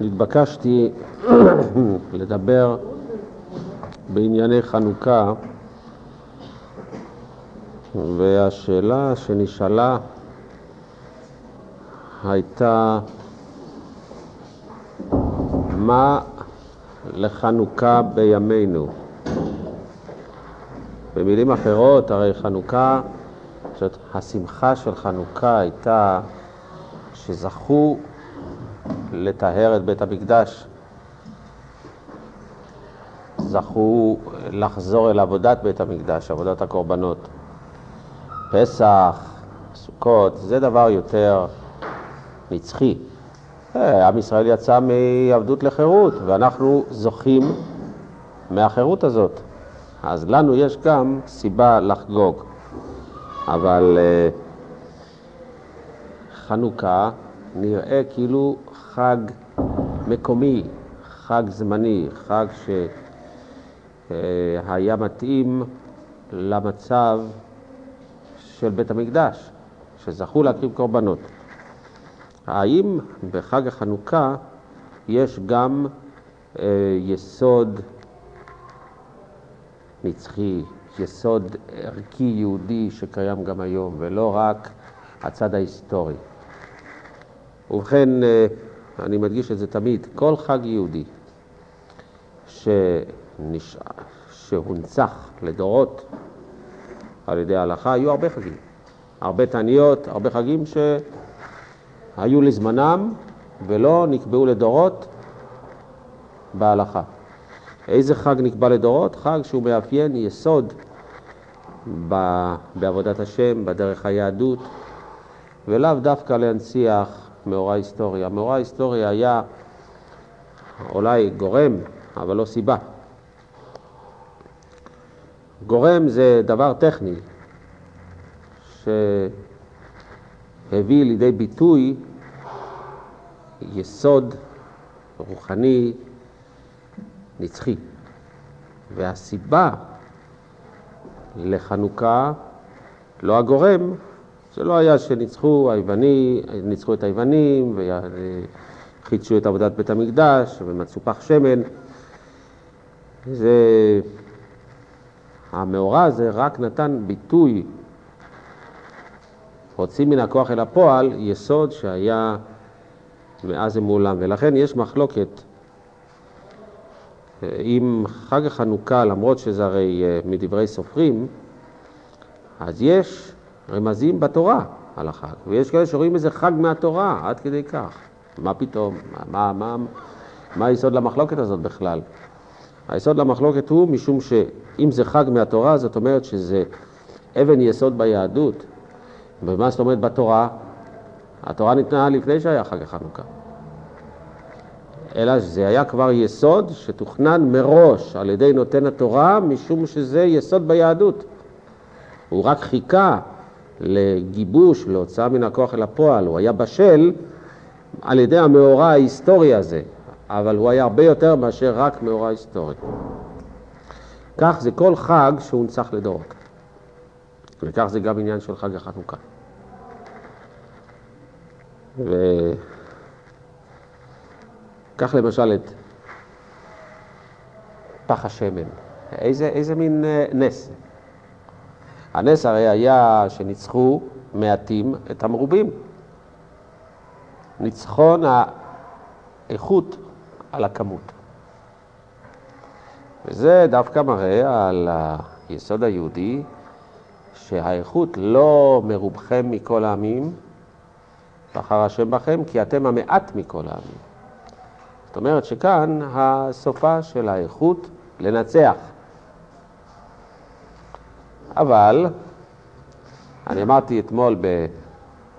נתבקשתי לדבר בענייני חנוכה, והשאלה שנשאלה הייתה מה לחנוכה בימינו? במילים אחרות, הרי חנוכה, זאת השמחה של חנוכה הייתה שזכו לטהר את בית המקדש, זכו לחזור אל עבודת בית המקדש, עבודת הקורבנות. פסח, סוכות, זה דבר יותר נצחי. אה, עם ישראל יצא מעבדות לחירות, ואנחנו זוכים מהחירות הזאת. אז לנו יש גם סיבה לחגוג. אבל uh, חנוכה נראה כאילו חג מקומי, חג זמני, חג שהיה מתאים למצב של בית המקדש, שזכו להקריב קורבנות. האם בחג החנוכה יש גם אה, יסוד נצחי, יסוד ערכי יהודי שקיים גם היום, ולא רק הצד ההיסטורי. ובכן, אה, אני מדגיש את זה תמיד, כל חג יהודי שנש... שהונצח לדורות על ידי ההלכה, היו הרבה חגים. הרבה תעניות, הרבה חגים שהיו לזמנם ולא נקבעו לדורות בהלכה. איזה חג נקבע לדורות? חג שהוא מאפיין יסוד בעבודת השם, בדרך היהדות, ולאו דווקא להנציח מאורע היסטורי. המאורע ההיסטורי היה אולי גורם, אבל לא סיבה. גורם זה דבר טכני שהביא לידי ביטוי יסוד רוחני נצחי. והסיבה לחנוכה, לא הגורם, זה לא היה שניצחו היווני, ניצחו את היוונים וחידשו את עבודת בית המקדש ומצאו פח שמן. זה, המאורע הזה רק נתן ביטוי, הוציא מן הכוח אל הפועל, יסוד שהיה מאז ומעולם, ולכן יש מחלוקת עם חג החנוכה, למרות שזה הרי אה, מדברי סופרים, אז יש רמזים בתורה על החג, ויש כאלה שרואים איזה חג מהתורה, עד כדי כך. מה פתאום? מה, מה, מה היסוד למחלוקת הזאת בכלל? היסוד למחלוקת הוא משום שאם זה חג מהתורה, זאת אומרת שזה אבן יסוד ביהדות. ומה זאת אומרת בתורה? התורה ניתנה לפני שהיה חג החנוכה. אלא זה היה כבר יסוד שתוכנן מראש על ידי נותן התורה, משום שזה יסוד ביהדות. הוא רק חיכה לגיבוש, להוצאה מן הכוח אל הפועל, הוא היה בשל על ידי המאורע ההיסטורי הזה, אבל הוא היה הרבה יותר מאשר רק מאורע היסטורי. כך זה כל חג שהונצח לדורות. וכך זה גם עניין של חג החנוכה. ו... קח למשל את פח השמן. איזה, איזה מין אה, נס. הנס הרי היה שניצחו מעטים את המרובים. ניצחון האיכות על הכמות. וזה דווקא מראה על היסוד היהודי שהאיכות לא מרובכם מכל העמים, בחר השם בכם, כי אתם המעט מכל העמים. זאת אומרת שכאן הסופה של האיכות לנצח. אבל, אני אמרתי אתמול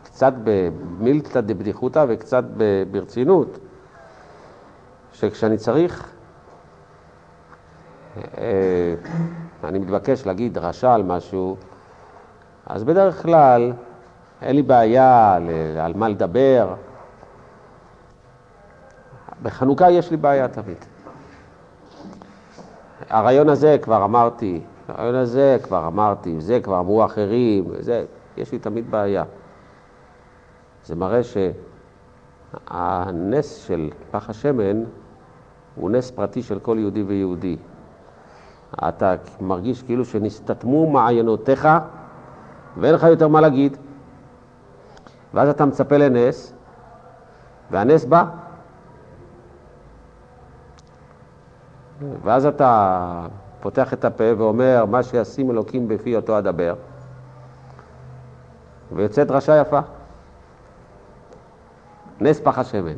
קצת במילתא דבדיחותא וקצת ברצינות, שכשאני צריך, אה, אני מתבקש להגיד דרשה על משהו, אז בדרך כלל אין לי בעיה על מה לדבר, בחנוכה יש לי בעיה תמיד. הרעיון הזה כבר אמרתי, הרעיון הזה כבר אמרתי, זה כבר אמרו אחרים, זה, יש לי תמיד בעיה. זה מראה הנס של פח השמן הוא נס פרטי של כל יהודי ויהודי. אתה מרגיש כאילו שנסתתמו מעיינותיך ואין לך יותר מה להגיד. ואז אתה מצפה לנס, והנס בא. ואז אתה פותח את הפה ואומר, מה שישים אלוקים בפי אותו אדבר, ויוצאת דרשה יפה. נס פח השמן.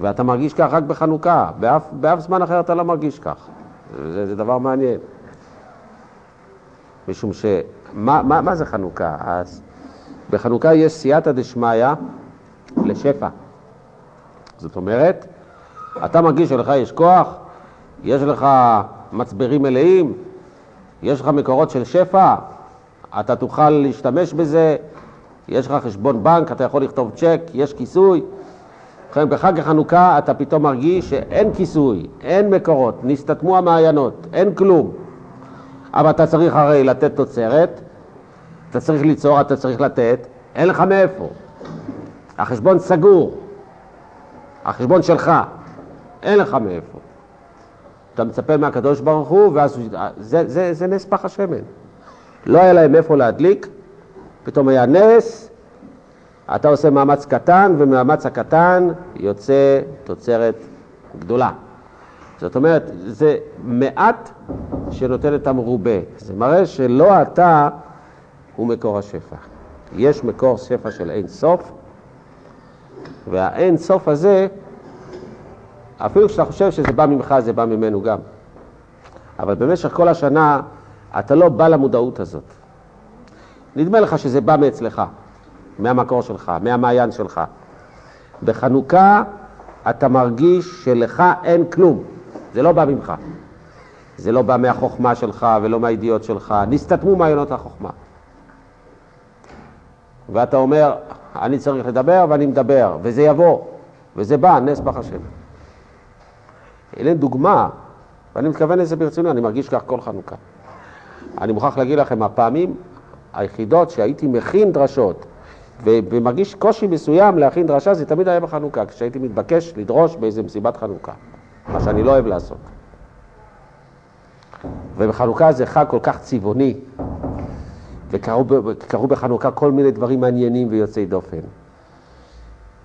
ואתה מרגיש כך רק בחנוכה, באף, באף זמן אחר אתה לא מרגיש כך. זה, זה דבר מעניין. משום ש... מה, מה, מה זה חנוכה? אז בחנוכה יש סייעתא דשמיא לשפע. זאת אומרת, אתה מרגיש שלך יש כוח, יש לך מצברים מלאים, יש לך מקורות של שפע, אתה תוכל להשתמש בזה, יש לך חשבון בנק, אתה יכול לכתוב צ'ק, יש כיסוי. ובכן, בחג החנוכה אתה פתאום מרגיש שאין כיסוי, אין מקורות, נסתתמו המעיינות, אין כלום. אבל אתה צריך הרי לתת תוצרת, אתה צריך ליצור, אתה צריך לתת, אין לך מאיפה. החשבון סגור, החשבון שלך, אין לך מאיפה. אתה מצפה מהקדוש ברוך הוא, ואז זה, זה, זה נס פח השמן. לא היה להם איפה להדליק, פתאום היה נס, אתה עושה מאמץ קטן, ומאמץ הקטן יוצא תוצרת גדולה. זאת אומרת, זה מעט שנותן את המרובה. זה מראה שלא אתה הוא מקור השפע. יש מקור שפע של אין סוף, והאין סוף הזה, אפילו כשאתה חושב שזה בא ממך, זה בא ממנו גם. אבל במשך כל השנה אתה לא בא למודעות הזאת. נדמה לך שזה בא מאצלך, מהמקור שלך, מהמעיין שלך. בחנוכה אתה מרגיש שלך אין כלום, זה לא בא ממך. זה לא בא מהחוכמה שלך ולא מהידיעות שלך, נסתתמו מעיינות החוכמה. ואתה אומר, אני צריך לדבר ואני מדבר, וזה יבוא, וזה בא, נס בח השם. הנה דוגמה, ואני מתכוון לזה ברצינות, אני מרגיש כך כל חנוכה. אני מוכרח להגיד לכם, הפעמים היחידות שהייתי מכין דרשות ומרגיש קושי מסוים להכין דרשה, זה תמיד היה בחנוכה, כשהייתי מתבקש לדרוש באיזה מסיבת חנוכה, מה שאני לא אוהב לעשות. ובחנוכה זה חג כל כך צבעוני, וקרו בחנוכה כל מיני דברים מעניינים ויוצאי דופן.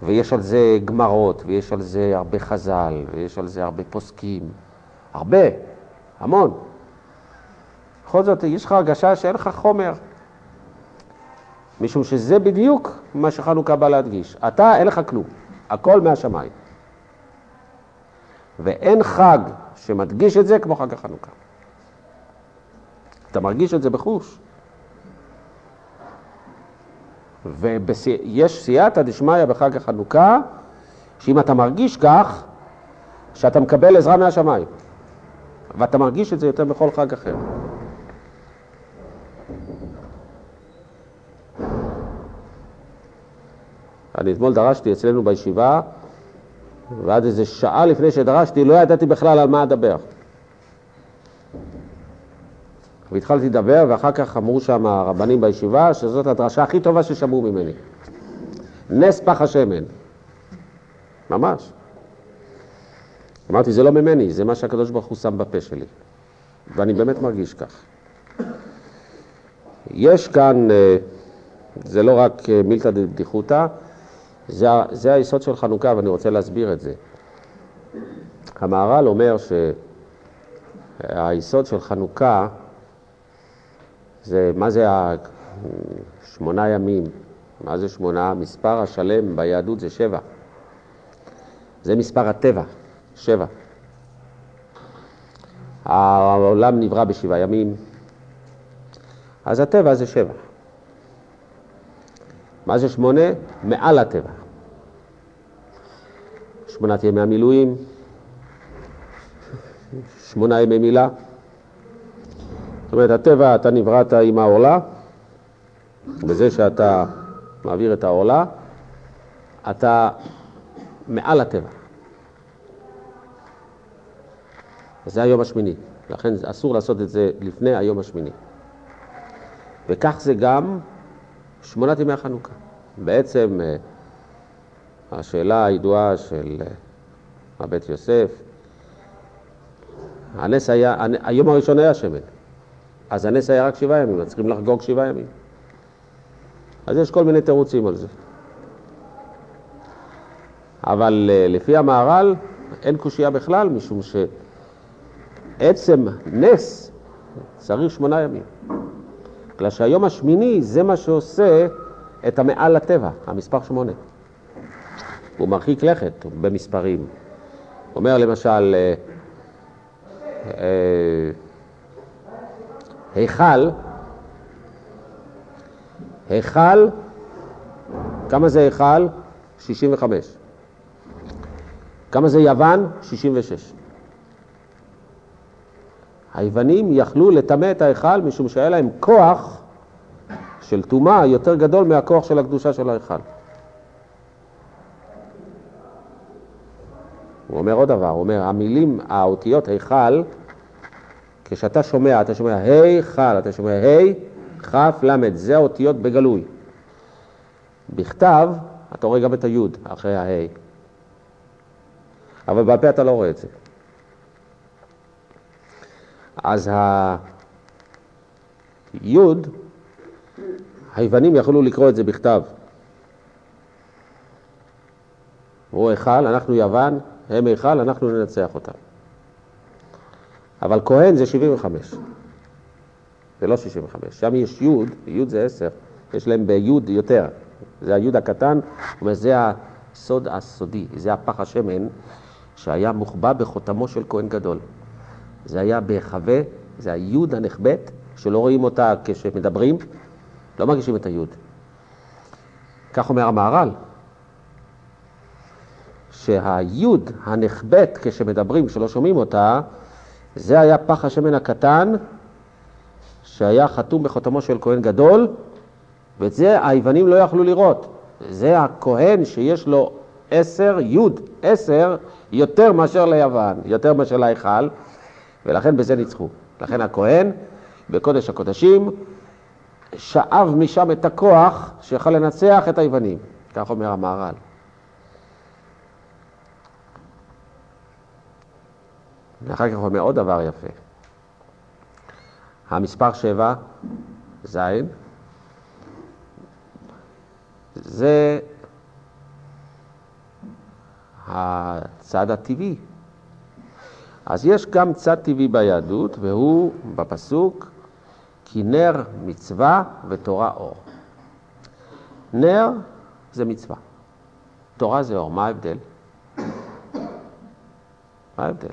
ויש על זה גמרות, ויש על זה הרבה חז"ל, ויש על זה הרבה פוסקים. הרבה, המון. בכל זאת, יש לך הרגשה שאין לך חומר. משום שזה בדיוק מה שחנוכה בא להדגיש. אתה, אין לך כלום, הכל מהשמיים. ואין חג שמדגיש את זה כמו חג החנוכה. אתה מרגיש את זה בחוש. ויש סייעתא דשמיא בחג החנוכה, שאם אתה מרגיש כך, שאתה מקבל עזרה מהשמיים. ואתה מרגיש את זה יותר מכל חג אחר. אני אתמול דרשתי אצלנו בישיבה, ועד איזה שעה לפני שדרשתי לא ידעתי בכלל על מה אדבר. והתחלתי לדבר, ואחר כך אמרו שם הרבנים בישיבה שזאת הדרשה הכי טובה ששמעו ממני. נס פח השמן. ממש. אמרתי, זה לא ממני, זה מה שהקדוש ברוך הוא שם בפה שלי. ואני באמת מרגיש כך. יש כאן, אה, זה לא רק אה, מילתא דדיחותא, זה, זה היסוד של חנוכה ואני רוצה להסביר את זה. המהר"ל אומר שהיסוד של חנוכה זה, מה זה שמונה ימים? מה זה שמונה? מספר השלם ביהדות זה שבע. זה מספר הטבע, שבע. העולם נברא בשבעה ימים, אז הטבע זה שבע. מה זה שמונה? מעל הטבע. שמונת ימי המילואים, שמונה ימי מילה. זאת אומרת, הטבע, אתה נבראת עם העורלה, בזה שאתה מעביר את העורלה, אתה מעל הטבע. זה היום השמיני, לכן אסור לעשות את זה לפני היום השמיני. וכך זה גם שמונת ימי החנוכה. בעצם אה, השאלה הידועה של הבית יוסף, הנס היה, היום הראשון היה שמן, אז הנס היה רק שבעה ימים, אז צריכים לחגוג שבעה ימים. אז יש כל מיני תירוצים על זה. אבל אה, לפי המהר"ל אין קושייה בכלל, משום שעצם נס צריך שמונה ימים. בגלל שהיום השמיני זה מה שעושה את המעל לטבע, המספר שמונה. הוא מרחיק לכת במספרים. אומר למשל, אה, אה, היכל, היכל, כמה זה היכל? 65. כמה זה יוון? 66. היוונים יכלו לטמא את ההיכל משום שהיה להם כוח של טומאה יותר גדול מהכוח של הקדושה של ההיכל. הוא אומר עוד דבר, הוא אומר, המילים, האותיות היכל, כשאתה שומע, אתה שומע היכל, אתה שומע ה', כ', ל', זה האותיות בגלוי. בכתב, אתה רואה גם את היוד אחרי הה'. אבל בעל פה אתה לא רואה את זה. אז היוד, היוונים יכלו לקרוא את זה בכתב. הוא היכל, אנחנו יוון, הם היכל, אנחנו ננצח אותם. אבל כהן זה 75, זה לא 65. שם יש יוד, יוד זה 10, יש להם ביוד יותר. זה היוד הקטן, זאת אומרת, זה הסוד הסודי, זה הפח השמן שהיה מוחבא בחותמו של כהן גדול. זה היה בהיחווה, זה היוד הנחבאת, שלא רואים אותה כשמדברים, לא מרגישים את היוד. כך אומר המהר"ל, שהיוד הנחבאת כשמדברים, כשלא שומעים אותה, זה היה פח השמן הקטן שהיה חתום בחותמו של כהן גדול, ואת זה היוונים לא יכלו לראות. זה הכהן שיש לו עשר, יוד, עשר, יותר מאשר ליוון, יותר מאשר להיכל, ולכן בזה ניצחו. לכן הכהן בקודש הקודשים שאב משם את הכוח שיכל לנצח את היוונים, כך אומר המהר"ל. ואחר כך הוא אומר עוד דבר יפה. המספר שבע, זין, זה הצד הטבעי. אז יש גם צד טבעי ביהדות, והוא בפסוק, כי נר מצווה ותורה אור. נר זה מצווה, תורה זה אור, מה ההבדל? מה ההבדל?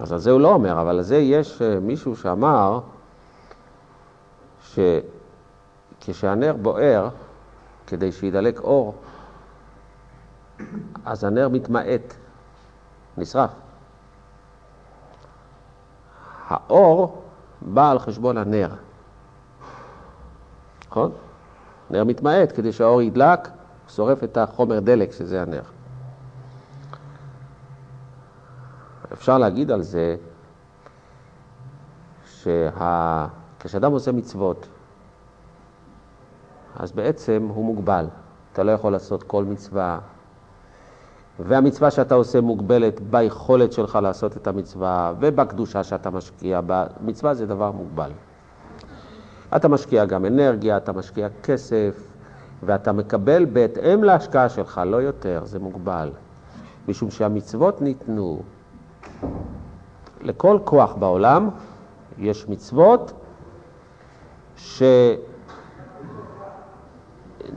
אז על זה הוא לא אומר, אבל על זה יש אה, מישהו שאמר שכשהנר בוער, כדי שידלק אור, אז הנר מתמעט, נשרף. האור בא על חשבון הנר, נכון? נר מתמעט, כדי שהאור ידלק, שורף את החומר דלק, שזה הנר. אפשר להגיד על זה שכשאדם עושה מצוות, אז בעצם הוא מוגבל. אתה לא יכול לעשות כל מצווה, והמצווה שאתה עושה מוגבלת ביכולת שלך לעשות את המצווה ובקדושה שאתה משקיע בה. מצווה זה דבר מוגבל. אתה משקיע גם אנרגיה, אתה משקיע כסף, ואתה מקבל בהתאם להשקעה שלך, לא יותר, זה מוגבל. משום שהמצוות ניתנו לכל כוח בעולם, יש מצוות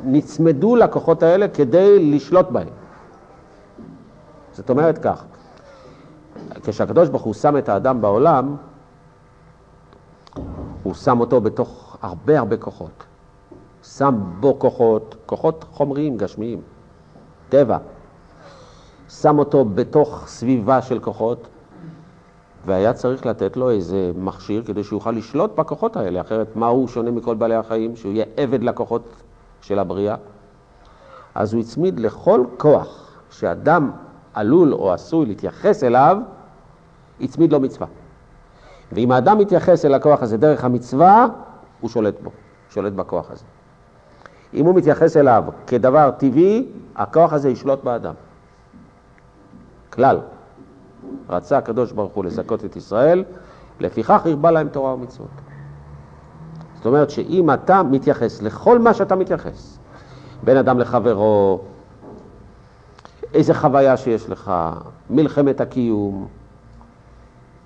שנצמדו לכוחות האלה כדי לשלוט בהם. זאת אומרת כך, כשהקדוש ברוך הוא שם את האדם בעולם, הוא שם אותו בתוך הרבה הרבה כוחות. שם בו כוחות, כוחות חומריים, גשמיים, טבע. שם אותו בתוך סביבה של כוחות, והיה צריך לתת לו איזה מכשיר כדי שהוא יוכל לשלוט בכוחות האלה, אחרת מה הוא שונה מכל בעלי החיים? שהוא יהיה עבד לכוחות של הבריאה. אז הוא הצמיד לכל כוח שאדם עלול או עשוי להתייחס אליו, הצמיד לו מצווה. ואם האדם מתייחס אל הכוח הזה דרך המצווה, הוא שולט בו, שולט בכוח הזה. אם הוא מתייחס אליו כדבר טבעי, הכוח הזה ישלוט באדם. כלל. רצה הקדוש ברוך הוא לזכות את ישראל, לפיכך הרבה להם תורה ומצוות. זאת אומרת שאם אתה מתייחס לכל מה שאתה מתייחס, בין אדם לחברו, איזה חוויה שיש לך, מלחמת הקיום,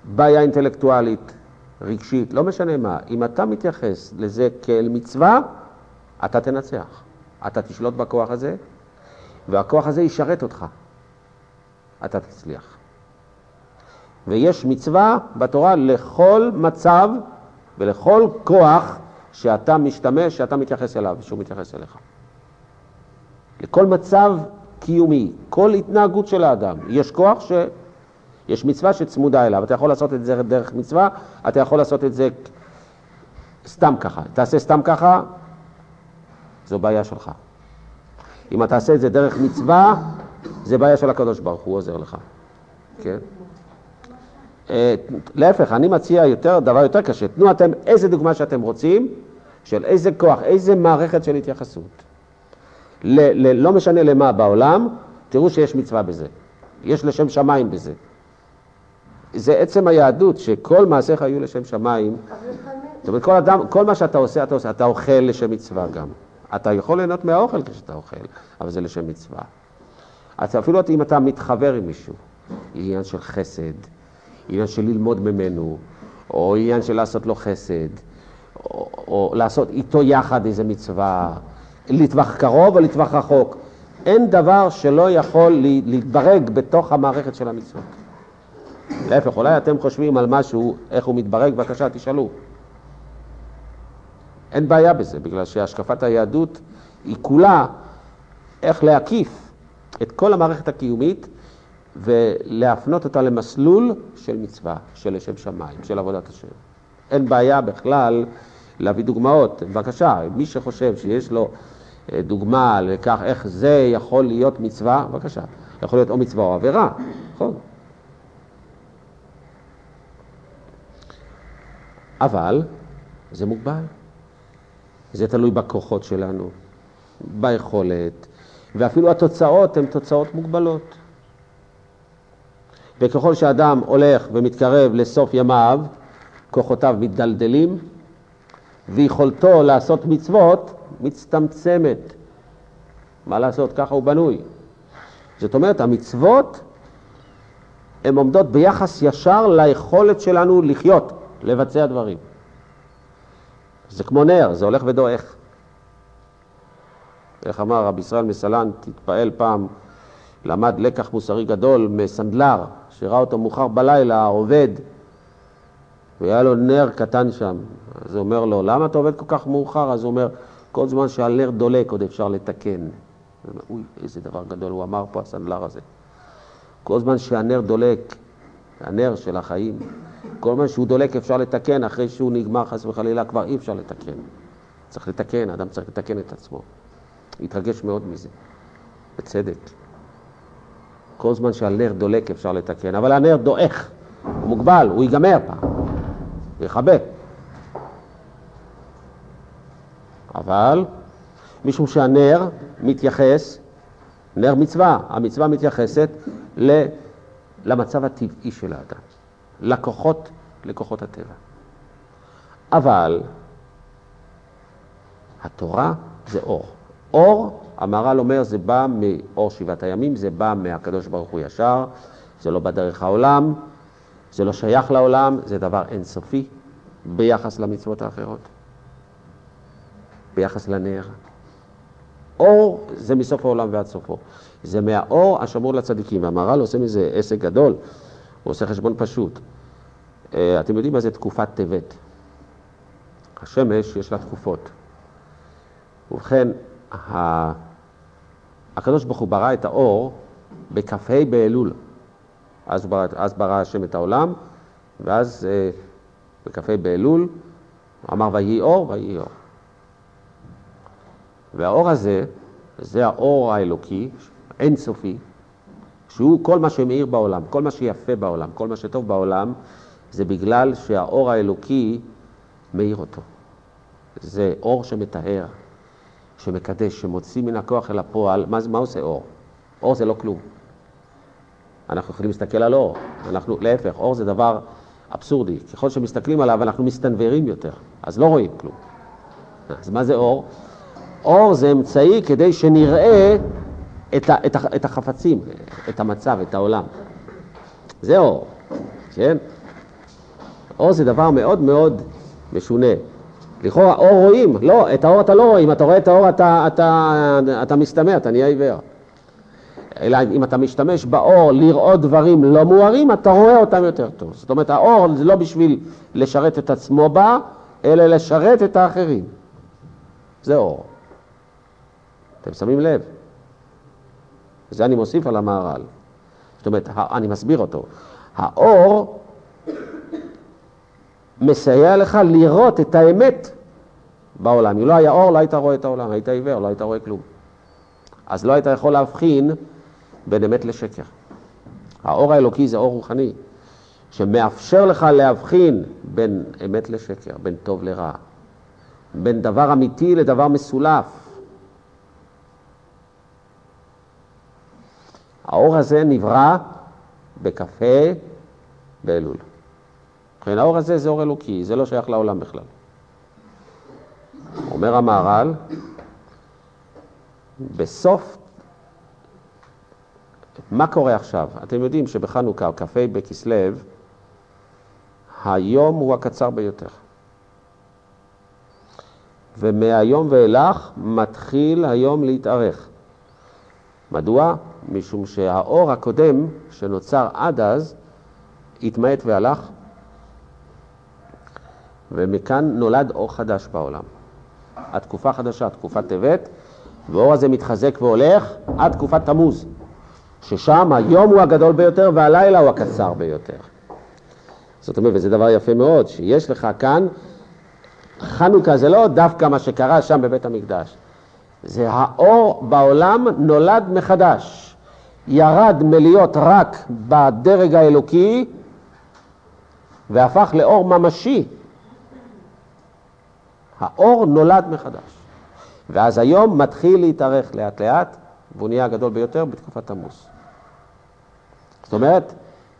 בעיה אינטלקטואלית, רגשית, לא משנה מה, אם אתה מתייחס לזה כאל מצווה, אתה תנצח. אתה תשלוט בכוח הזה, והכוח הזה ישרת אותך. אתה תצליח. ויש מצווה בתורה לכל מצב ולכל כוח שאתה משתמש, שאתה מתייחס אליו, שהוא מתייחס אליך. לכל מצב קיומי, כל התנהגות של האדם, יש כוח ש... יש מצווה שצמודה אליו, אתה יכול לעשות את זה דרך מצווה, אתה יכול לעשות את זה סתם ככה. תעשה סתם ככה, זו בעיה שלך. אם אתה תעשה את זה דרך מצווה, זה בעיה של הקדוש ברוך הוא עוזר לך. כן? אה, להפך, אני מציע יותר, דבר יותר קשה, תנו אתם איזה דוגמה שאתם רוצים, של איזה כוח, איזה מערכת של התייחסות. ל, ל, לא משנה למה בעולם, תראו שיש מצווה בזה. יש לשם שמיים בזה. זה עצם היהדות, שכל מעשיך היו לשם שמיים. זאת אומרת, כל אדם, כל מה שאתה עושה, אתה עושה, אתה אוכל לשם מצווה גם. אתה יכול ליהנות מהאוכל כשאתה אוכל, אבל זה לשם מצווה. אז אפילו אם אתה מתחבר עם מישהו, עניין של חסד, עניין של ללמוד ממנו, או עניין של לעשות לו חסד, או, או לעשות איתו יחד איזה מצווה, לטווח קרוב או לטווח רחוק. אין דבר שלא יכול להתברג בתוך המערכת של המצוות. להפך, אולי אתם חושבים על משהו, איך הוא מתברג, בבקשה, תשאלו. אין בעיה בזה, בגלל שהשקפת היהדות היא כולה איך להקיף את כל המערכת הקיומית ולהפנות אותה למסלול של מצווה, של לשם שמיים, של עבודת השם. אין בעיה בכלל להביא דוגמאות. בבקשה, מי שחושב שיש לו אה, דוגמה לכך איך זה יכול להיות מצווה, בבקשה. יכול להיות או מצווה או עבירה, נכון? אבל זה מוגבל. זה תלוי בכוחות שלנו, ביכולת, ואפילו התוצאות הן תוצאות מוגבלות. וככל שאדם הולך ומתקרב לסוף ימיו, כוחותיו מתדלדלים, ויכולתו לעשות מצוות מצטמצמת. מה לעשות? ככה הוא בנוי. זאת אומרת, המצוות הן עומדות ביחס ישר ליכולת שלנו לחיות, לבצע דברים. זה כמו נר, זה הולך ודועך. איך אמר רבי ישראל מסלן, תתפעל פעם, למד לקח מוסרי גדול מסנדלר, שראה אותו מאוחר בלילה, עובד, והיה לו נר קטן שם. אז הוא אומר לו, למה אתה עובד כל כך מאוחר? אז הוא אומר, כל זמן שהנר דולק עוד אפשר לתקן. אוי, איזה דבר גדול הוא אמר פה, הסנדלר הזה. כל זמן שהנר דולק, הנר של החיים, כל מה שהוא דולק אפשר לתקן, אחרי שהוא נגמר חס וחלילה כבר אי אפשר לתקן. צריך לתקן, האדם צריך לתקן את עצמו. התרגש מאוד מזה, בצדק. כל זמן שהנר דולק אפשר לתקן, אבל הנר דועך, הוא מוגבל, הוא ייגמר פעם, הוא יכבה. אבל משום שהנר מתייחס, נר מצווה, המצווה מתייחסת למצב הטבעי של האדם. לקוחות, לכוחות הטבע. אבל התורה זה אור. אור, המהר"ל אומר, זה בא מאור שבעת הימים, זה בא מהקדוש ברוך הוא ישר, זה לא בדרך העולם, זה לא שייך לעולם, זה דבר אינסופי ביחס למצוות האחרות, ביחס לנר. אור זה מסוף העולם ועד סופו. זה מהאור השמור לצדיקים, והמהר"ל עושה מזה עסק גדול. הוא עושה חשבון פשוט. אה, אתם יודעים מה זה תקופת טבת. השמש יש לה תקופות. ובכן, הקדוש ברוך הוא ברא את האור בכ"ה באלול. אז, ברא, אז ברא השם את העולם, ואז אה, בכ"ה באלול אמר ויהי אור, ויהי אור. והאור הזה, זה האור האלוקי, אינסופי, שהוא כל מה שמאיר בעולם, כל מה שיפה בעולם, כל מה שטוב בעולם, זה בגלל שהאור האלוקי מאיר אותו. זה אור שמטהר, שמקדש, שמוציא מן הכוח אל הפועל, מה, מה עושה אור? אור זה לא כלום. אנחנו יכולים להסתכל על אור, אנחנו, להפך, אור זה דבר אבסורדי. ככל שמסתכלים עליו אנחנו מסתנוורים יותר, אז לא רואים כלום. אז מה זה אור? אור זה אמצעי כדי שנראה את, ה, את, ה, את החפצים, את המצב, את העולם. זה אור, כן? אור זה דבר מאוד מאוד משונה. לכאורה אור רואים, לא, את האור אתה לא רואה, אם אתה רואה את האור אתה, אתה, אתה מסתמא, אתה נהיה עיוור. אלא אם אתה משתמש באור לראות דברים לא מוארים, אתה רואה אותם יותר טוב. זאת אומרת, האור זה לא בשביל לשרת את עצמו בה, אלא לשרת את האחרים. זה אור. אתם שמים לב? זה אני מוסיף על המהר"ל. זאת אומרת, אני מסביר אותו. האור מסייע לך לראות את האמת בעולם. אם לא היה אור, לא היית רואה את העולם, היית עיוור, לא היית רואה כלום. אז לא היית יכול להבחין בין אמת לשקר. האור האלוקי זה אור רוחני, שמאפשר לך להבחין בין אמת לשקר, בין טוב לרע, בין דבר אמיתי לדבר מסולף. האור הזה נברא בקפה באלול. ובכן האור הזה זה אור אלוקי, זה לא שייך לעולם בכלל. אומר המהר"ל, בסוף, מה קורה עכשיו? אתם יודעים שבחנוכה, כ"ה בכסלו, היום הוא הקצר ביותר. ומהיום ואילך מתחיל היום להתארך. מדוע? משום שהאור הקודם שנוצר עד אז התמעט והלך, ומכאן נולד אור חדש בעולם. התקופה חדשה, תקופת טבת, והאור הזה מתחזק והולך עד תקופת תמוז, ששם היום הוא הגדול ביותר והלילה הוא הקצר ביותר. זאת אומרת, וזה דבר יפה מאוד, שיש לך כאן, חנוכה זה לא דווקא מה שקרה שם בבית המקדש, זה האור בעולם נולד מחדש. ירד מלהיות רק בדרג האלוקי והפך לאור ממשי האור נולד מחדש. ואז היום מתחיל להתארך לאט לאט, והוא נהיה הגדול ביותר בתקופת תמוז. זאת אומרת,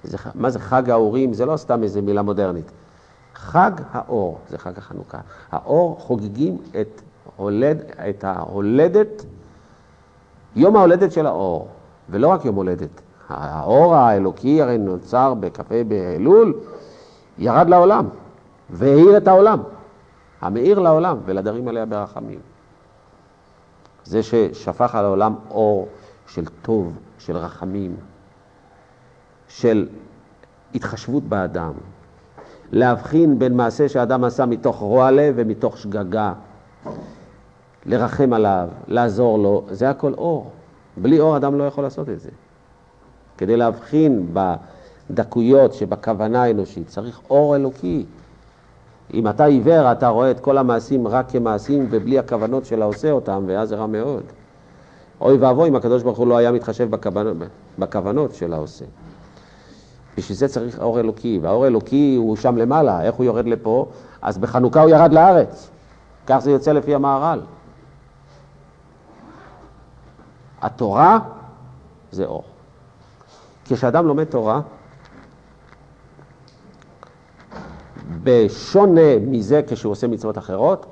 זה, מה זה חג האורים? זה לא סתם איזה מילה מודרנית. חג האור, זה חג החנוכה. האור חוגגים את, הולד, את ההולדת, יום ההולדת של האור, ולא רק יום הולדת. האור האלוקי הרי נוצר בקפה באלול, ירד לעולם והאיר את העולם. המאיר לעולם ולדרים עליה ברחמים. זה ששפך על העולם אור של טוב, של רחמים, של התחשבות באדם. להבחין בין מעשה שאדם עשה מתוך רוע לב ומתוך שגגה. לרחם עליו, לעזור לו, זה הכל אור. בלי אור אדם לא יכול לעשות את זה. כדי להבחין בדקויות שבכוונה האנושית צריך אור אלוקי. אם אתה עיוור, אתה רואה את כל המעשים רק כמעשים ובלי הכוונות של העושה אותם, ואז זה רע מאוד. אוי ואבוי אם הקדוש ברוך הוא לא היה מתחשב בכוונות, בכוונות של העושה. בשביל זה צריך אור אלוקי, והאור אלוקי הוא שם למעלה, איך הוא יורד לפה? אז בחנוכה הוא ירד לארץ. כך זה יוצא לפי המהר"ל. התורה זה אור. כשאדם לומד תורה, בשונה מזה כשהוא עושה מצוות אחרות,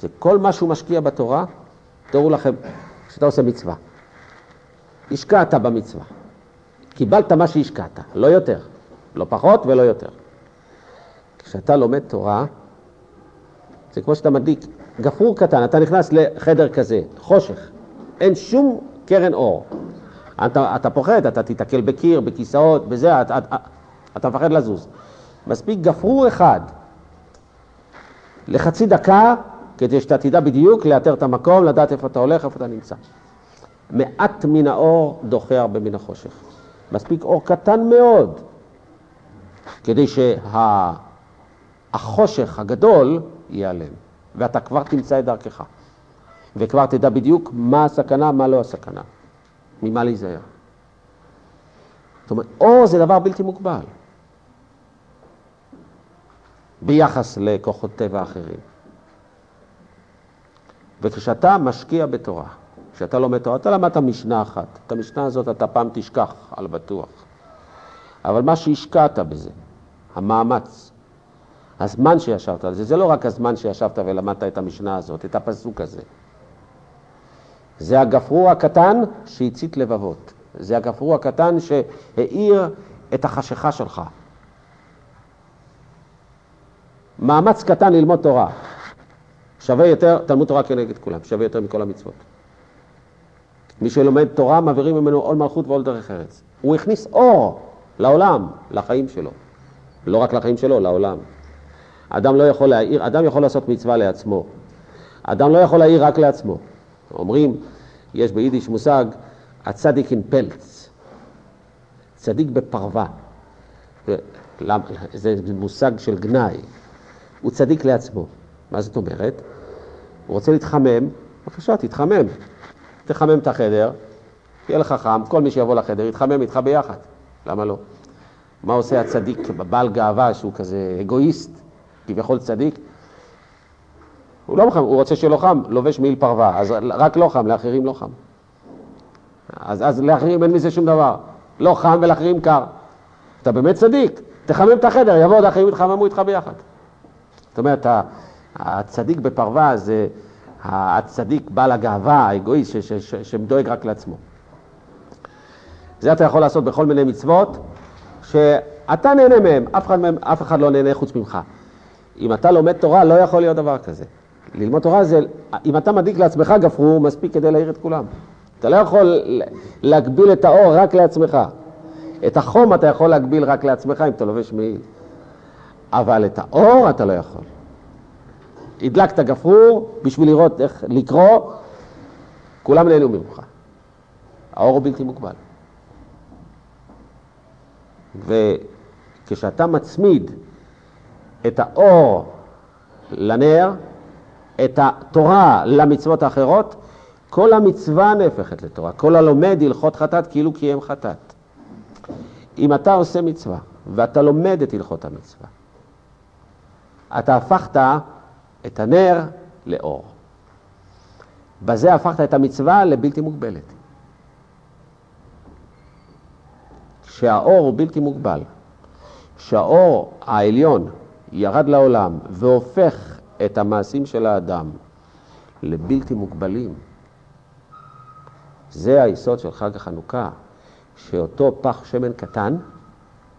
זה כל מה שהוא משקיע בתורה, תראו לכם, כשאתה עושה מצווה, השקעת במצווה, קיבלת מה שהשקעת, לא יותר, לא פחות ולא יותר. כשאתה לומד תורה, זה כמו שאתה מדליק גפרור קטן, אתה נכנס לחדר כזה, חושך, אין שום קרן אור. אתה, אתה פוחד, אתה תיתקל בקיר, בכיסאות, בזה, אתה, אתה, אתה מפחד לזוז. מספיק גפרור אחד לחצי דקה, כדי שאתה תדע בדיוק לאתר את המקום, לדעת איפה אתה הולך, איפה אתה נמצא. מעט מן האור דוחה הרבה מן החושך. מספיק אור קטן מאוד, כדי שהחושך הגדול ייעלם, ואתה כבר תמצא את דרכך, וכבר תדע בדיוק מה הסכנה, מה לא הסכנה, ממה להיזהר. זאת אומרת, אור זה דבר בלתי מוגבל. ביחס לכוחות טבע אחרים. וכשאתה משקיע בתורה, כשאתה לומד תורה, אתה למדת משנה אחת. את המשנה הזאת אתה פעם תשכח, על בטוח. אבל מה שהשקעת בזה, המאמץ, הזמן שישבת על זה, זה לא רק הזמן שישבת ולמדת את המשנה הזאת, את הפסוק הזה. זה הגפרור הקטן שהצית לבבות. זה הגפרור הקטן שהאיר את החשיכה שלך. מאמץ קטן ללמוד תורה שווה יותר, תלמוד תורה כנגד כולם, שווה יותר מכל המצוות. מי שלומד תורה, מעבירים ממנו עול מלכות ועול דרך ארץ. הוא הכניס אור לעולם, לחיים שלו. לא רק לחיים שלו, לעולם. אדם לא יכול להעיר, אדם יכול לעשות מצווה לעצמו. אדם לא יכול להעיר רק לעצמו. אומרים, יש ביידיש מושג, הצדיק אין פלץ. צדיק בפרווה. זה מושג של גנאי. הוא צדיק לעצמו. מה זאת אומרת? הוא רוצה להתחמם, בבקשה, תתחמם. תחמם את החדר, יהיה לך חם, כל מי שיבוא לחדר יתחמם איתך ביחד. למה לא? מה עושה הצדיק בעל גאווה שהוא כזה אגואיסט, כביכול צדיק? הוא לא חם, הוא רוצה לו חם, לובש מעיל פרווה, אז רק לא חם, לאחרים לא חם. אז, אז לאחרים אין מזה שום דבר. לא חם ולאחרים קר. אתה באמת צדיק, תחמם את החדר, יבואו עוד אחרים יתחממו איתך ביחד. זאת אומרת, הצדיק בפרווה זה הצדיק בעל הגאווה, האגואיסט, שדואג רק לעצמו. זה אתה יכול לעשות בכל מיני מצוות, שאתה נהנה מהם, אף אחד, מהם, אף אחד לא נהנה חוץ ממך. אם אתה לומד תורה, לא יכול להיות דבר כזה. ללמוד תורה זה, אם אתה מדליק לעצמך גפרור, מספיק כדי להעיר את כולם. אתה לא יכול להגביל את האור רק לעצמך. את החום אתה יכול להגביל רק לעצמך אם אתה לובש מעיל. אבל את האור אתה לא יכול. הדלקת גפרור בשביל לראות איך לקרוא, כולם נהנו ממך. האור הוא בלתי מוגבל. וכשאתה מצמיד את האור לנר, את התורה למצוות האחרות, כל המצווה נהפכת לתורה. כל הלומד הלכות חטאת כאילו קיים חטאת. אם אתה עושה מצווה ואתה לומד את הלכות המצווה, אתה הפכת את הנר לאור. בזה הפכת את המצווה לבלתי מוגבלת. שהאור הוא בלתי מוגבל, שהאור העליון ירד לעולם והופך את המעשים של האדם לבלתי מוגבלים, זה היסוד של חג החנוכה, שאותו פח שמן קטן,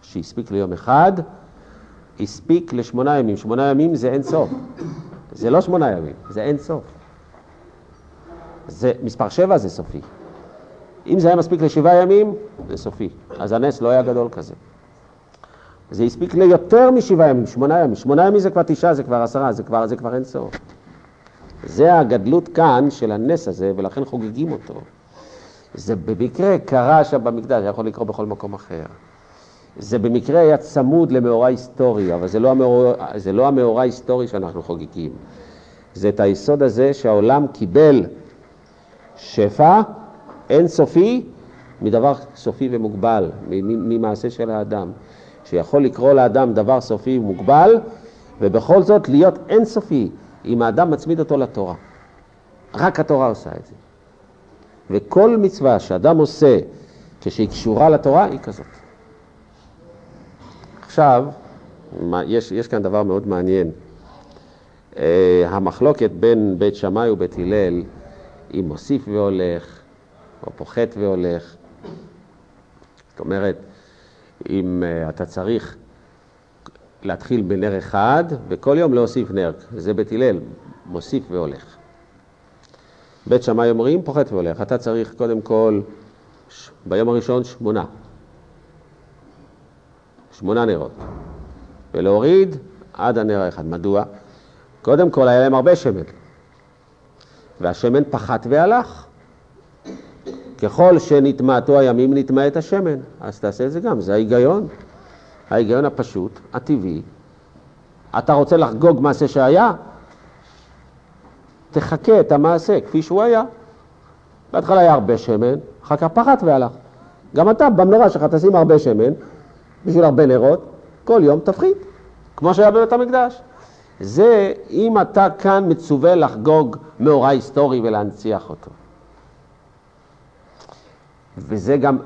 שהספיק ליום אחד, הספיק לשמונה ימים. שמונה ימים זה אין סוף. זה לא שמונה ימים, זה אין סוף. זה, מספר שבע זה סופי. אם זה היה מספיק לשבעה ימים, זה סופי. אז הנס לא היה גדול כזה. זה הספיק ליותר משבעה ימים, שמונה ימים. שמונה ימים זה כבר תשעה, זה כבר עשרה, זה כבר, זה כבר אין סוף. זה הגדלות כאן של הנס הזה, ולכן חוגגים אותו. זה במקרה קרה שם במקדש, זה יכול לקרות בכל מקום אחר. זה במקרה היה צמוד למאורע היסטורי, אבל זה לא, המאורע, זה לא המאורע ההיסטורי שאנחנו חוגגים. זה את היסוד הזה שהעולם קיבל שפע אינסופי מדבר סופי ומוגבל, ממעשה של האדם. שיכול לקרוא לאדם דבר סופי ומוגבל, ובכל זאת להיות אינסופי, אם האדם מצמיד אותו לתורה. רק התורה עושה את זה. וכל מצווה שאדם עושה כשהיא קשורה לתורה, היא כזאת. עכשיו, יש, יש כאן דבר מאוד מעניין. Uh, המחלוקת בין בית שמאי ובית הלל, אם מוסיף והולך, או פוחת והולך. זאת אומרת, אם uh, אתה צריך להתחיל בנר אחד, וכל יום להוסיף נר, זה בית הלל, מוסיף והולך. בית שמאי אומרים, פוחת והולך. אתה צריך קודם כל, ביום הראשון שמונה. שמונה נרות. ולהוריד עד הנר האחד. מדוע? קודם כל היה להם הרבה שמן. והשמן פחת והלך. ככל שנטמעתו הימים נטמע את השמן, אז תעשה את זה גם, זה ההיגיון. ההיגיון הפשוט, הטבעי. אתה רוצה לחגוג מעשה שהיה? תחכה את המעשה כפי שהוא היה. בהתחלה היה הרבה שמן, אחר כך פחת והלך. גם אתה במנורה שלך תשים הרבה שמן, בשביל הרבה נרות, כל יום תפחית, כמו שהיה בבית המקדש. זה אם אתה כאן מצווה לחגוג מאורע היסטורי ולהנציח אותו. וזה גם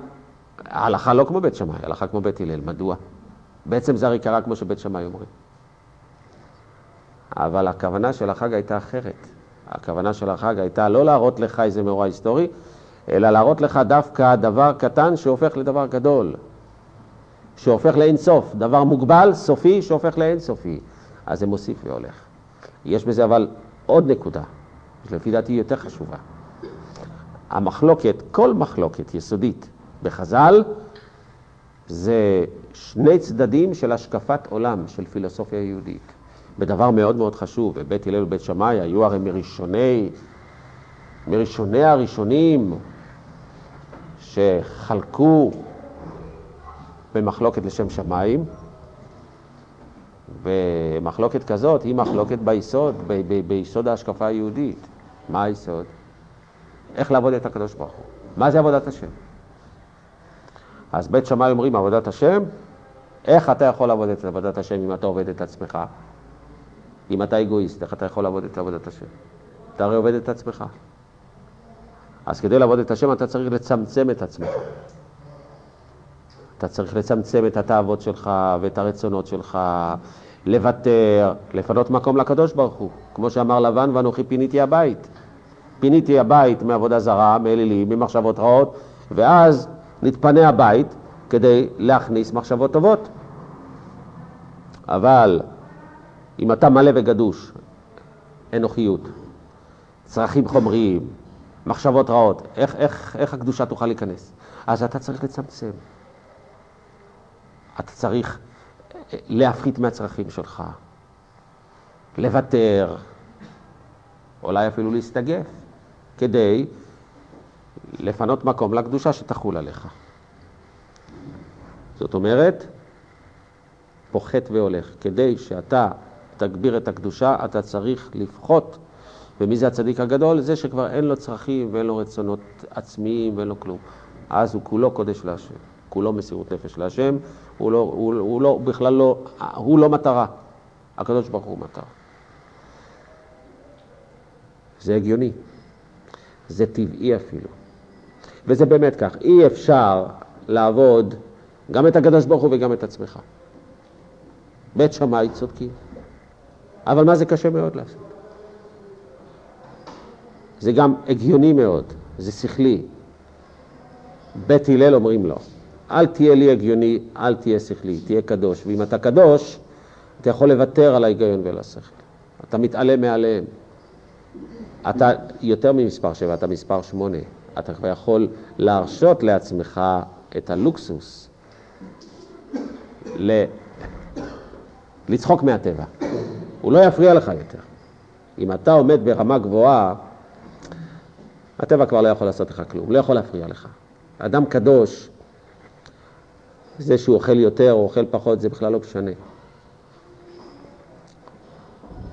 הלכה לא כמו בית שמאי, הלכה כמו בית הלל. מדוע? בעצם זה הרי קרה כמו שבית שמאי אומרים. אבל הכוונה של החג הייתה אחרת. הכוונה של החג הייתה לא להראות לך איזה מאורע היסטורי, אלא להראות לך דווקא דבר קטן שהופך לדבר גדול, שהופך לאין סוף, דבר מוגבל, סופי, שהופך לאין סופי. אז זה מוסיף והולך. יש בזה אבל עוד נקודה, שלפי דעתי היא יותר חשובה. המחלוקת, כל מחלוקת יסודית בחז"ל, זה שני צדדים של השקפת עולם, של פילוסופיה יהודית. בדבר מאוד מאוד חשוב, ובית הלל ובית שמאי היו הרי מראשוני, מראשוני הראשונים שחלקו במחלוקת לשם שמיים, ומחלוקת כזאת היא מחלוקת ביסוד, ב- ב- ביסוד ההשקפה היהודית. מה היסוד? איך לעבוד את הקדוש ברוך הוא. מה זה עבודת השם? אז בית שמאי אומרים עבודת השם, איך אתה יכול לעבוד את עבודת השם אם אתה עובד את עצמך? אם אתה אגואיסט, איך אתה יכול לעבוד את עבודת השם? אתה הרי עובד את עצמך. אז כדי לעבוד את השם אתה צריך לצמצם את עצמך. אתה צריך לצמצם את התאוות שלך ואת הרצונות שלך, לוותר, לפנות מקום לקדוש ברוך הוא. כמו שאמר לבן, ואנוכי פיניתי הבית. פיניתי הבית מעבודה זרה, מאלילים, ממחשבות רעות, ואז נתפנה הבית כדי להכניס מחשבות טובות. אבל אם אתה מלא וגדוש, אנוכיות, צרכים חומריים, מחשבות רעות, איך, איך, איך הקדושה תוכל להיכנס? אז אתה צריך לצמצם. אתה צריך אה, להפחית מהצרכים שלך, לוותר, אולי אפילו להסתגף, כדי לפנות מקום לקדושה שתחול עליך. זאת אומרת, פוחת והולך. כדי שאתה תגביר את הקדושה, אתה צריך לפחות. ומי זה הצדיק הגדול? זה שכבר אין לו צרכים ואין לו רצונות עצמיים ואין לו כלום. אז הוא כולו קודש להשם, כולו מסירות נפש להשם, הוא, לא, הוא, הוא לא, בכלל לא, הוא לא מטרה, הקדוש ברוך הוא מטרה. זה הגיוני, זה טבעי אפילו. וזה באמת כך, אי אפשר לעבוד גם את הקדוש ברוך הוא וגם את עצמך. בית שמאי צודקים. אבל מה זה קשה מאוד לעשות? זה גם הגיוני מאוד, זה שכלי. בית הלל אומרים לו, אל תהיה לי הגיוני, אל תהיה שכלי, תהיה קדוש. ואם אתה קדוש, אתה יכול לוותר על ההיגיון ועל השכל. אתה מתעלם מעליהם. אתה יותר ממספר שבע, אתה מספר שמונה. אתה כבר יכול להרשות לעצמך את הלוקסוס ל... לצחוק מהטבע. הוא לא יפריע לך יותר. אם אתה עומד ברמה גבוהה, הטבע כבר לא יכול לעשות לך כלום, לא יכול להפריע לך. אדם קדוש, זה שהוא אוכל יותר או אוכל פחות, זה בכלל לא משנה.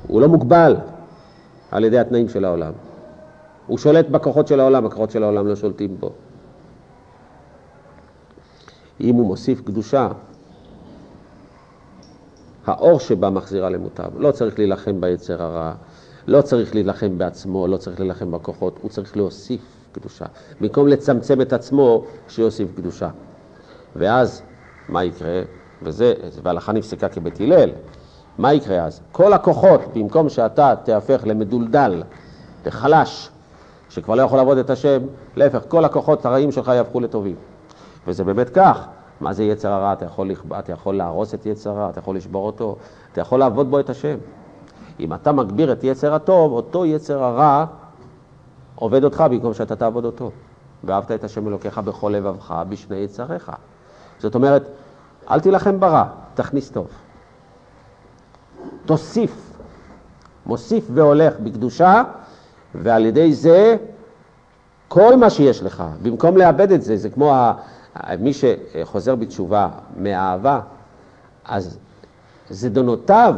הוא לא מוגבל על ידי התנאים של העולם. הוא שולט בכוחות של העולם, הכוחות של העולם לא שולטים בו. אם הוא מוסיף קדושה, האור שבה מחזירה למוטב. לא צריך להילחם ביצר הרע, לא צריך להילחם בעצמו, לא צריך להילחם בכוחות, הוא צריך להוסיף קדושה. במקום לצמצם את עצמו, שיוסיף קדושה. ואז, מה יקרה? וזה, וההלכה נפסקה כבית הלל. מה יקרה אז? כל הכוחות, במקום שאתה תהפך למדולדל, לחלש, שכבר לא יכול לעבוד את השם, להפך, כל הכוחות הרעים שלך יהפכו לטובים. וזה באמת כך. מה זה יצר הרע? אתה יכול, אתה יכול להרוס את יצר הרע, אתה יכול לשבור אותו, אתה יכול לעבוד בו את השם. אם אתה מגביר את יצר הטוב, אותו יצר הרע עובד אותך במקום שאתה תעבוד אותו. ואהבת את השם אלוקיך בכל לבבך, בשני יצריך. זאת אומרת, אל תילחם ברע, תכניס טוב. תוסיף, מוסיף והולך בקדושה, ועל ידי זה כל מה שיש לך, במקום לאבד את זה, זה כמו מי שחוזר בתשובה מאהבה, אז זדונותיו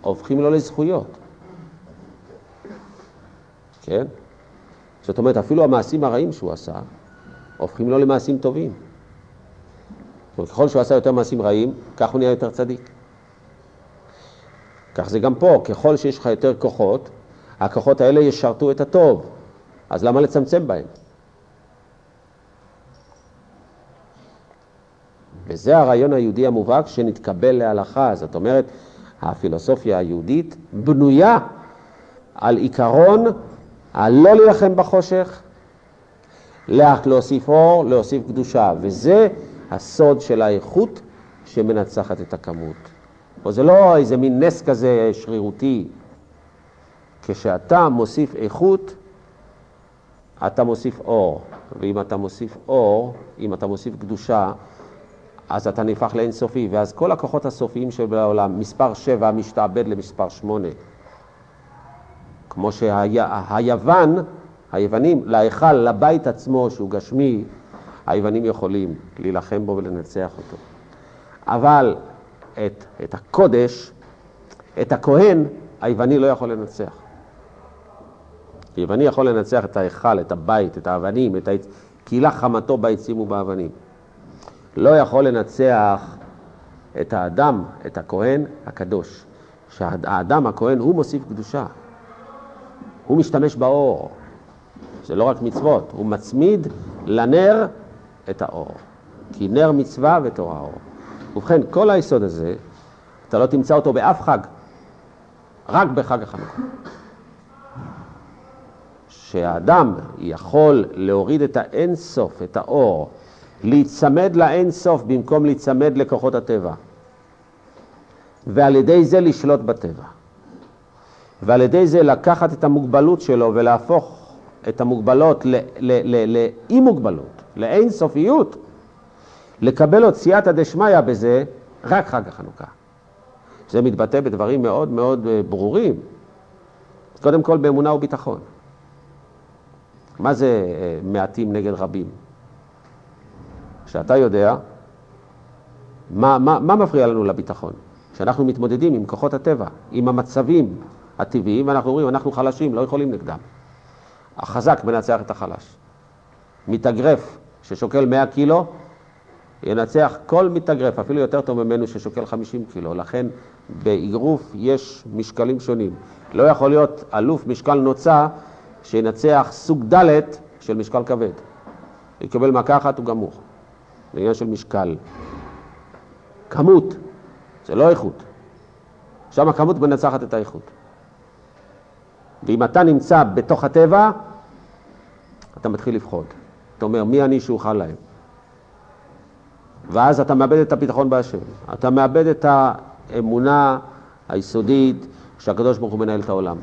הופכים לו לזכויות. כן? זאת אומרת, אפילו המעשים הרעים שהוא עשה, הופכים לו למעשים טובים. זאת אומרת, ככל שהוא עשה יותר מעשים רעים, כך הוא נהיה יותר צדיק. כך זה גם פה, ככל שיש לך יותר כוחות, הכוחות האלה ישרתו את הטוב. אז למה לצמצם בהם? וזה הרעיון היהודי המובהק שנתקבל להלכה. זאת אומרת, הפילוסופיה היהודית בנויה על עיקרון הלא להילחם בחושך, להוסיף אור, להוסיף קדושה, וזה הסוד של האיכות שמנצחת את הכמות. או זה לא איזה מין נס כזה שרירותי. כשאתה מוסיף איכות, אתה מוסיף אור, ואם אתה מוסיף אור, אם אתה מוסיף קדושה, אז אתה נהפך לאינסופי, ואז כל הכוחות הסופיים שבעולם, מספר 7 משתעבד למספר 8. כמו שהיוון, היוונים, להיכל, לבית עצמו שהוא גשמי, היוונים יכולים להילחם בו ולנצח אותו. אבל את, את הקודש, את הכהן, היווני לא יכול לנצח. היווני יכול לנצח את ההיכל, את הבית, את האבנים, את העצ... קהילה חמתו בעצים ובאבנים. לא יכול לנצח את האדם, את הכהן הקדוש. שהאדם, הכהן, הוא מוסיף קדושה. הוא משתמש באור. זה לא רק מצוות, הוא מצמיד לנר את האור. כי נר מצווה ותורה אור. ובכן, כל היסוד הזה, אתה לא תמצא אותו באף חג, רק בחג החנוכה. שהאדם יכול להוריד את האינסוף, את האור, להיצמד לאינסוף במקום להיצמד לכוחות הטבע, ועל ידי זה לשלוט בטבע. ועל ידי זה לקחת את המוגבלות שלו ולהפוך את המוגבלות לאי מוגבלות, לאין סופיות, לקבל עוד סייעתא דשמיא בזה רק חג החנוכה. זה מתבטא בדברים מאוד מאוד אה, ברורים. קודם כל באמונה וביטחון. מה זה אה, מעטים נגד רבים? שאתה יודע מה, מה, מה מפריע לנו לביטחון? שאנחנו מתמודדים עם כוחות הטבע, עם המצבים הטבעיים, ואנחנו אומרים, אנחנו חלשים, לא יכולים נגדם. החזק מנצח את החלש. מתאגרף ששוקל 100 קילו, ינצח כל מתאגרף, אפילו יותר טוב ממנו ששוקל 50 קילו. לכן באגרוף יש משקלים שונים. לא יכול להיות אלוף משקל נוצה שינצח סוג ד' של משקל כבד. יקבל מכה אחת, הוא גמור. זה עניין של משקל. כמות, זה לא איכות. שם הכמות מנצחת את האיכות. ואם אתה נמצא בתוך הטבע, אתה מתחיל לפחוד. אתה אומר, מי אני שאוכל להם? ואז אתה מאבד את הביטחון בהשם. אתה מאבד את האמונה היסודית שהקדוש ברוך הוא מנהל את העולם.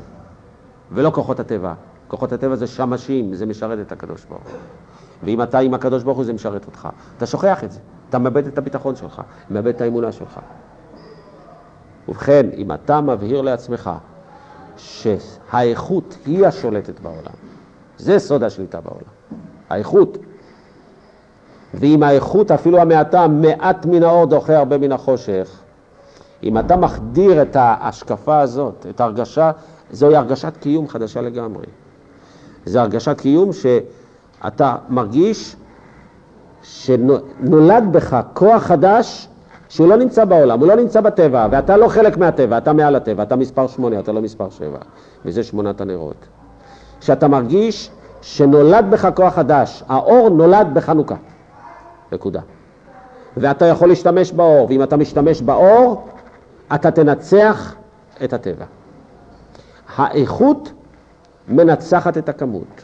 ולא כוחות הטבע. כוחות הטבע זה שמשים, זה משרת את הקדוש ברוך הוא. ואם אתה עם הקדוש ברוך הוא זה משרת אותך. אתה שוכח את זה. אתה מאבד את הביטחון שלך, מאבד את האמונה שלך. ובכן, אם אתה מבהיר לעצמך שהאיכות היא השולטת בעולם. זה סוד השליטה בעולם. האיכות. ואם האיכות, אפילו המעטה, מעט מן האור דוחה הרבה מן החושך, אם אתה מחדיר את ההשקפה הזאת, את ההרגשה, זוהי הרגשת קיום חדשה לגמרי. זו הרגשת קיום שאתה מרגיש שנולד בך כוח חדש שהוא לא נמצא בעולם, הוא לא נמצא בטבע, ואתה לא חלק מהטבע, אתה מעל הטבע, אתה מספר שמונה, אתה לא מספר שבע, וזה שמונת הנרות. שאתה מרגיש שנולד בך כוח חדש, האור נולד בחנוכה, נקודה. ואתה יכול להשתמש באור, ואם אתה משתמש באור, אתה תנצח את הטבע. האיכות מנצחת את הכמות.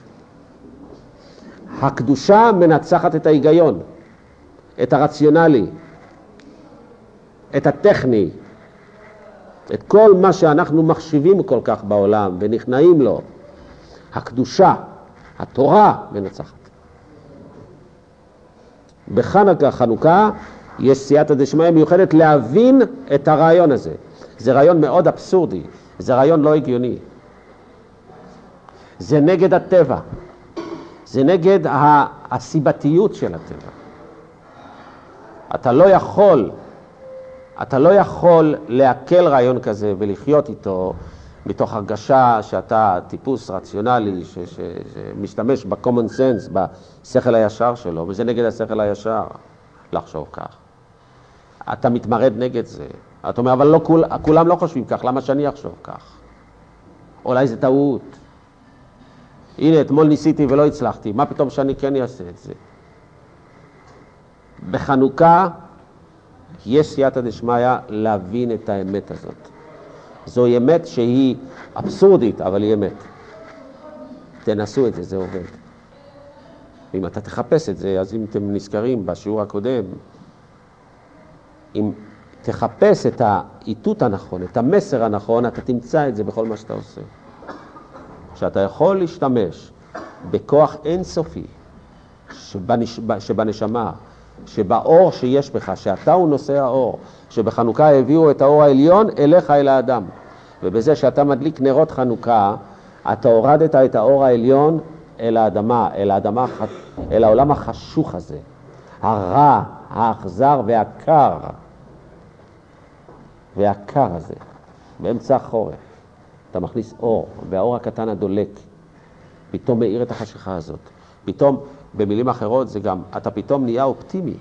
הקדושה מנצחת את ההיגיון, את הרציונלי, את הטכני, את כל מה שאנחנו מחשיבים כל כך בעולם ונכנעים לו, הקדושה, התורה מנצחת. בחנוכה, חנוכה, יש סייעתא דשמיא מיוחדת להבין את הרעיון הזה. זה רעיון מאוד אבסורדי, זה רעיון לא הגיוני. זה נגד הטבע, זה נגד הסיבתיות של הטבע. אתה לא יכול אתה לא יכול לעכל רעיון כזה ולחיות איתו מתוך הרגשה שאתה טיפוס רציונלי ש, ש, שמשתמש ב-common sense, בשכל הישר שלו, וזה נגד השכל הישר לחשוב כך. אתה מתמרד נגד זה. אתה אומר, אבל לא כול, כולם לא חושבים כך, למה שאני אחשוב כך? אולי זה טעות. הנה, אתמול ניסיתי ולא הצלחתי, מה פתאום שאני כן אעשה את זה? בחנוכה יש סייעתא דשמיא להבין את האמת הזאת. זוהי אמת שהיא אבסורדית, אבל היא אמת. תנסו את זה, זה עובד. ואם אתה תחפש את זה, אז אם אתם נזכרים בשיעור הקודם, אם תחפש את האיתות הנכון, את המסר הנכון, אתה תמצא את זה בכל מה שאתה עושה. שאתה יכול להשתמש בכוח אינסופי שבנש... שבנשמה, שבאור שיש בך, שאתה הוא נושא האור, שבחנוכה הביאו את האור העליון אליך אל האדם. ובזה שאתה מדליק נרות חנוכה, אתה הורדת את האור העליון אל האדמה, אל האדמה, אל העולם החשוך הזה, הרע, האכזר והקר, והקר הזה, באמצע החורף. אתה מכניס אור, והאור הקטן הדולק פתאום מאיר את החשיכה הזאת. פתאום, במילים אחרות, זה גם, אתה פתאום נהיה אופטימי.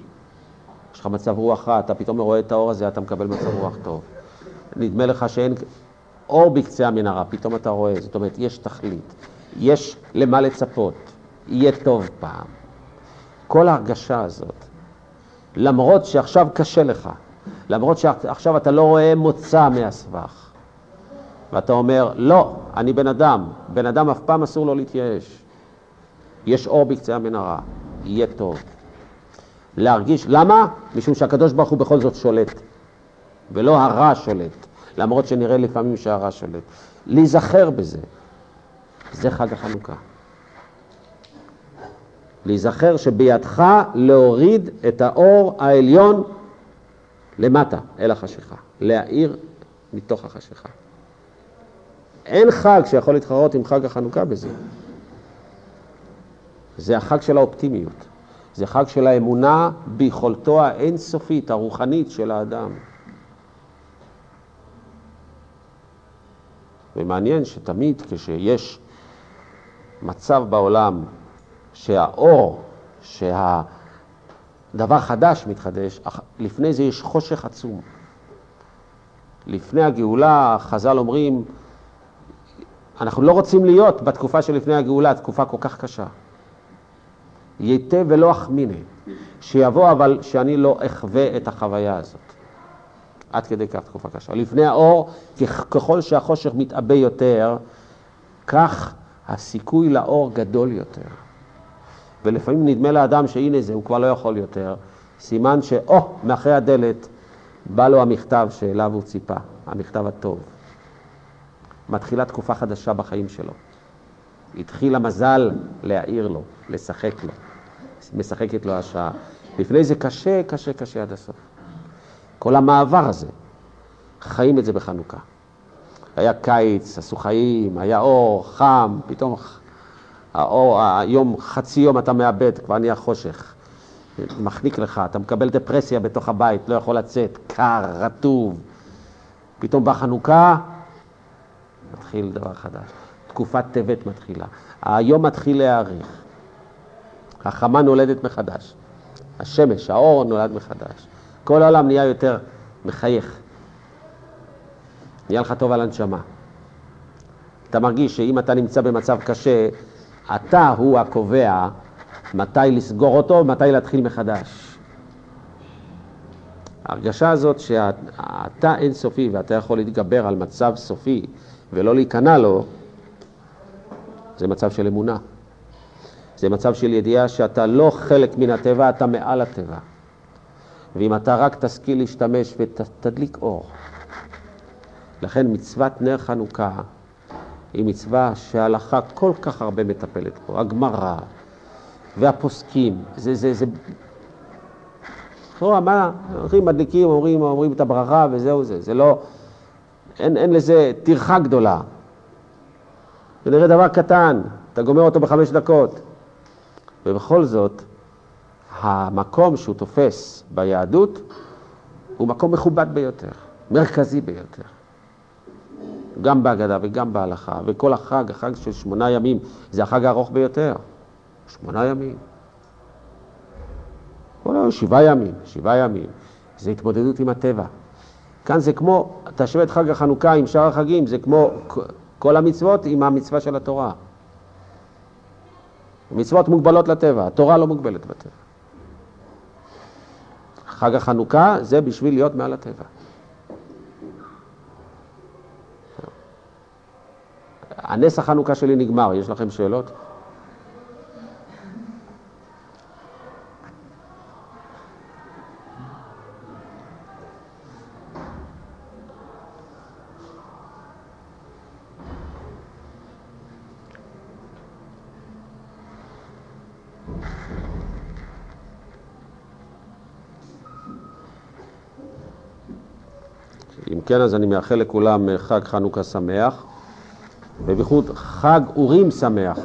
יש לך מצב רוח רע, אתה פתאום רואה את האור הזה, אתה מקבל מצב רוח טוב. נדמה לך שאין אור בקצה המנהרה, פתאום אתה רואה, זאת אומרת, יש תכלית, יש למה לצפות, יהיה טוב פעם. כל ההרגשה הזאת, למרות שעכשיו קשה לך, למרות שעכשיו אתה לא רואה מוצא מהסבך, ואתה אומר, לא, אני בן אדם, בן אדם אף פעם אסור לו להתייאש. יש אור בקצה המנהרה, יהיה טוב. להרגיש, למה? משום שהקדוש ברוך הוא בכל זאת שולט, ולא הרע שולט, למרות שנראה לפעמים שהרע שולט. להיזכר בזה, זה חג החנוכה. להיזכר שבידך להוריד את האור העליון למטה, אל החשיכה, להאיר מתוך החשיכה. אין חג שיכול להתחרות עם חג החנוכה בזה. זה החג של האופטימיות. זה חג של האמונה ביכולתו האינסופית, הרוחנית של האדם. ומעניין שתמיד כשיש מצב בעולם שהאור, שהדבר חדש מתחדש, לפני זה יש חושך עצום. לפני הגאולה, חז"ל אומרים, אנחנו לא רוצים להיות בתקופה שלפני הגאולה, תקופה כל כך קשה. ייתה ולא אחמיני, שיבוא אבל שאני לא אחווה את החוויה הזאת. עד כדי כך תקופה קשה. לפני האור, ככל שהחושך מתעבה יותר, כך הסיכוי לאור גדול יותר. ולפעמים נדמה לאדם שהנה זה, הוא כבר לא יכול יותר. סימן שאו, מאחרי הדלת בא לו המכתב שאליו הוא ציפה, המכתב הטוב. מתחילה תקופה חדשה בחיים שלו. התחיל המזל להעיר לו, לשחק לו. משחקת לו השעה. לפני זה קשה, קשה, קשה עד הסוף. כל המעבר הזה, חיים את זה בחנוכה. היה קיץ, עשו חיים, היה אור, חם, פתאום האור, היום, חצי יום אתה מאבד, כבר נהיה חושך. מחניק לך, אתה מקבל דפרסיה בתוך הבית, לא יכול לצאת, קר, רטוב. פתאום בא חנוכה, מתחיל דבר חדש. תקופת טבת מתחילה. היום מתחיל להאריך. החמה נולדת מחדש. השמש, האור נולד מחדש. כל העולם נהיה יותר מחייך. נהיה לך טוב על הנשמה. אתה מרגיש שאם אתה נמצא במצב קשה, אתה הוא הקובע מתי לסגור אותו ומתי להתחיל מחדש. ההרגשה הזאת שאתה אינסופי ואתה יכול להתגבר על מצב סופי ולא להיכנע לו, זה מצב של אמונה. זה מצב של ידיעה שאתה לא חלק מן הטבע, אתה מעל הטבע. ואם אתה רק תשכיל להשתמש ותדליק אור. לכן מצוות נר חנוכה היא מצווה שההלכה כל כך הרבה מטפלת פה, הגמרא והפוסקים, זה, זה, זה... לכאורה, מה, הולכים מדליקים, אומרים, אומרים את הברכה וזהו זה, זה לא, אין, אין לזה טרחה גדולה. זה נראה דבר קטן, אתה גומר אותו בחמש דקות. ובכל זאת, המקום שהוא תופס ביהדות הוא מקום מכובד ביותר, מרכזי ביותר. גם בהגדה וגם בהלכה, וכל החג, החג של שמונה ימים, זה החג הארוך ביותר. שמונה ימים. כל היום שבעה ימים, שבעה ימים. זה התמודדות עם הטבע. כאן זה כמו, תשווה את חג החנוכה עם שאר החגים, זה כמו כל המצוות עם המצווה של התורה. מצוות מוגבלות לטבע, התורה לא מוגבלת בטבע. חג החנוכה זה בשביל להיות מעל הטבע. הנס החנוכה שלי נגמר, יש לכם שאלות? אם כן, אז אני מאחל לכולם חג חנוכה שמח, ובייחוד חג אורים שמח.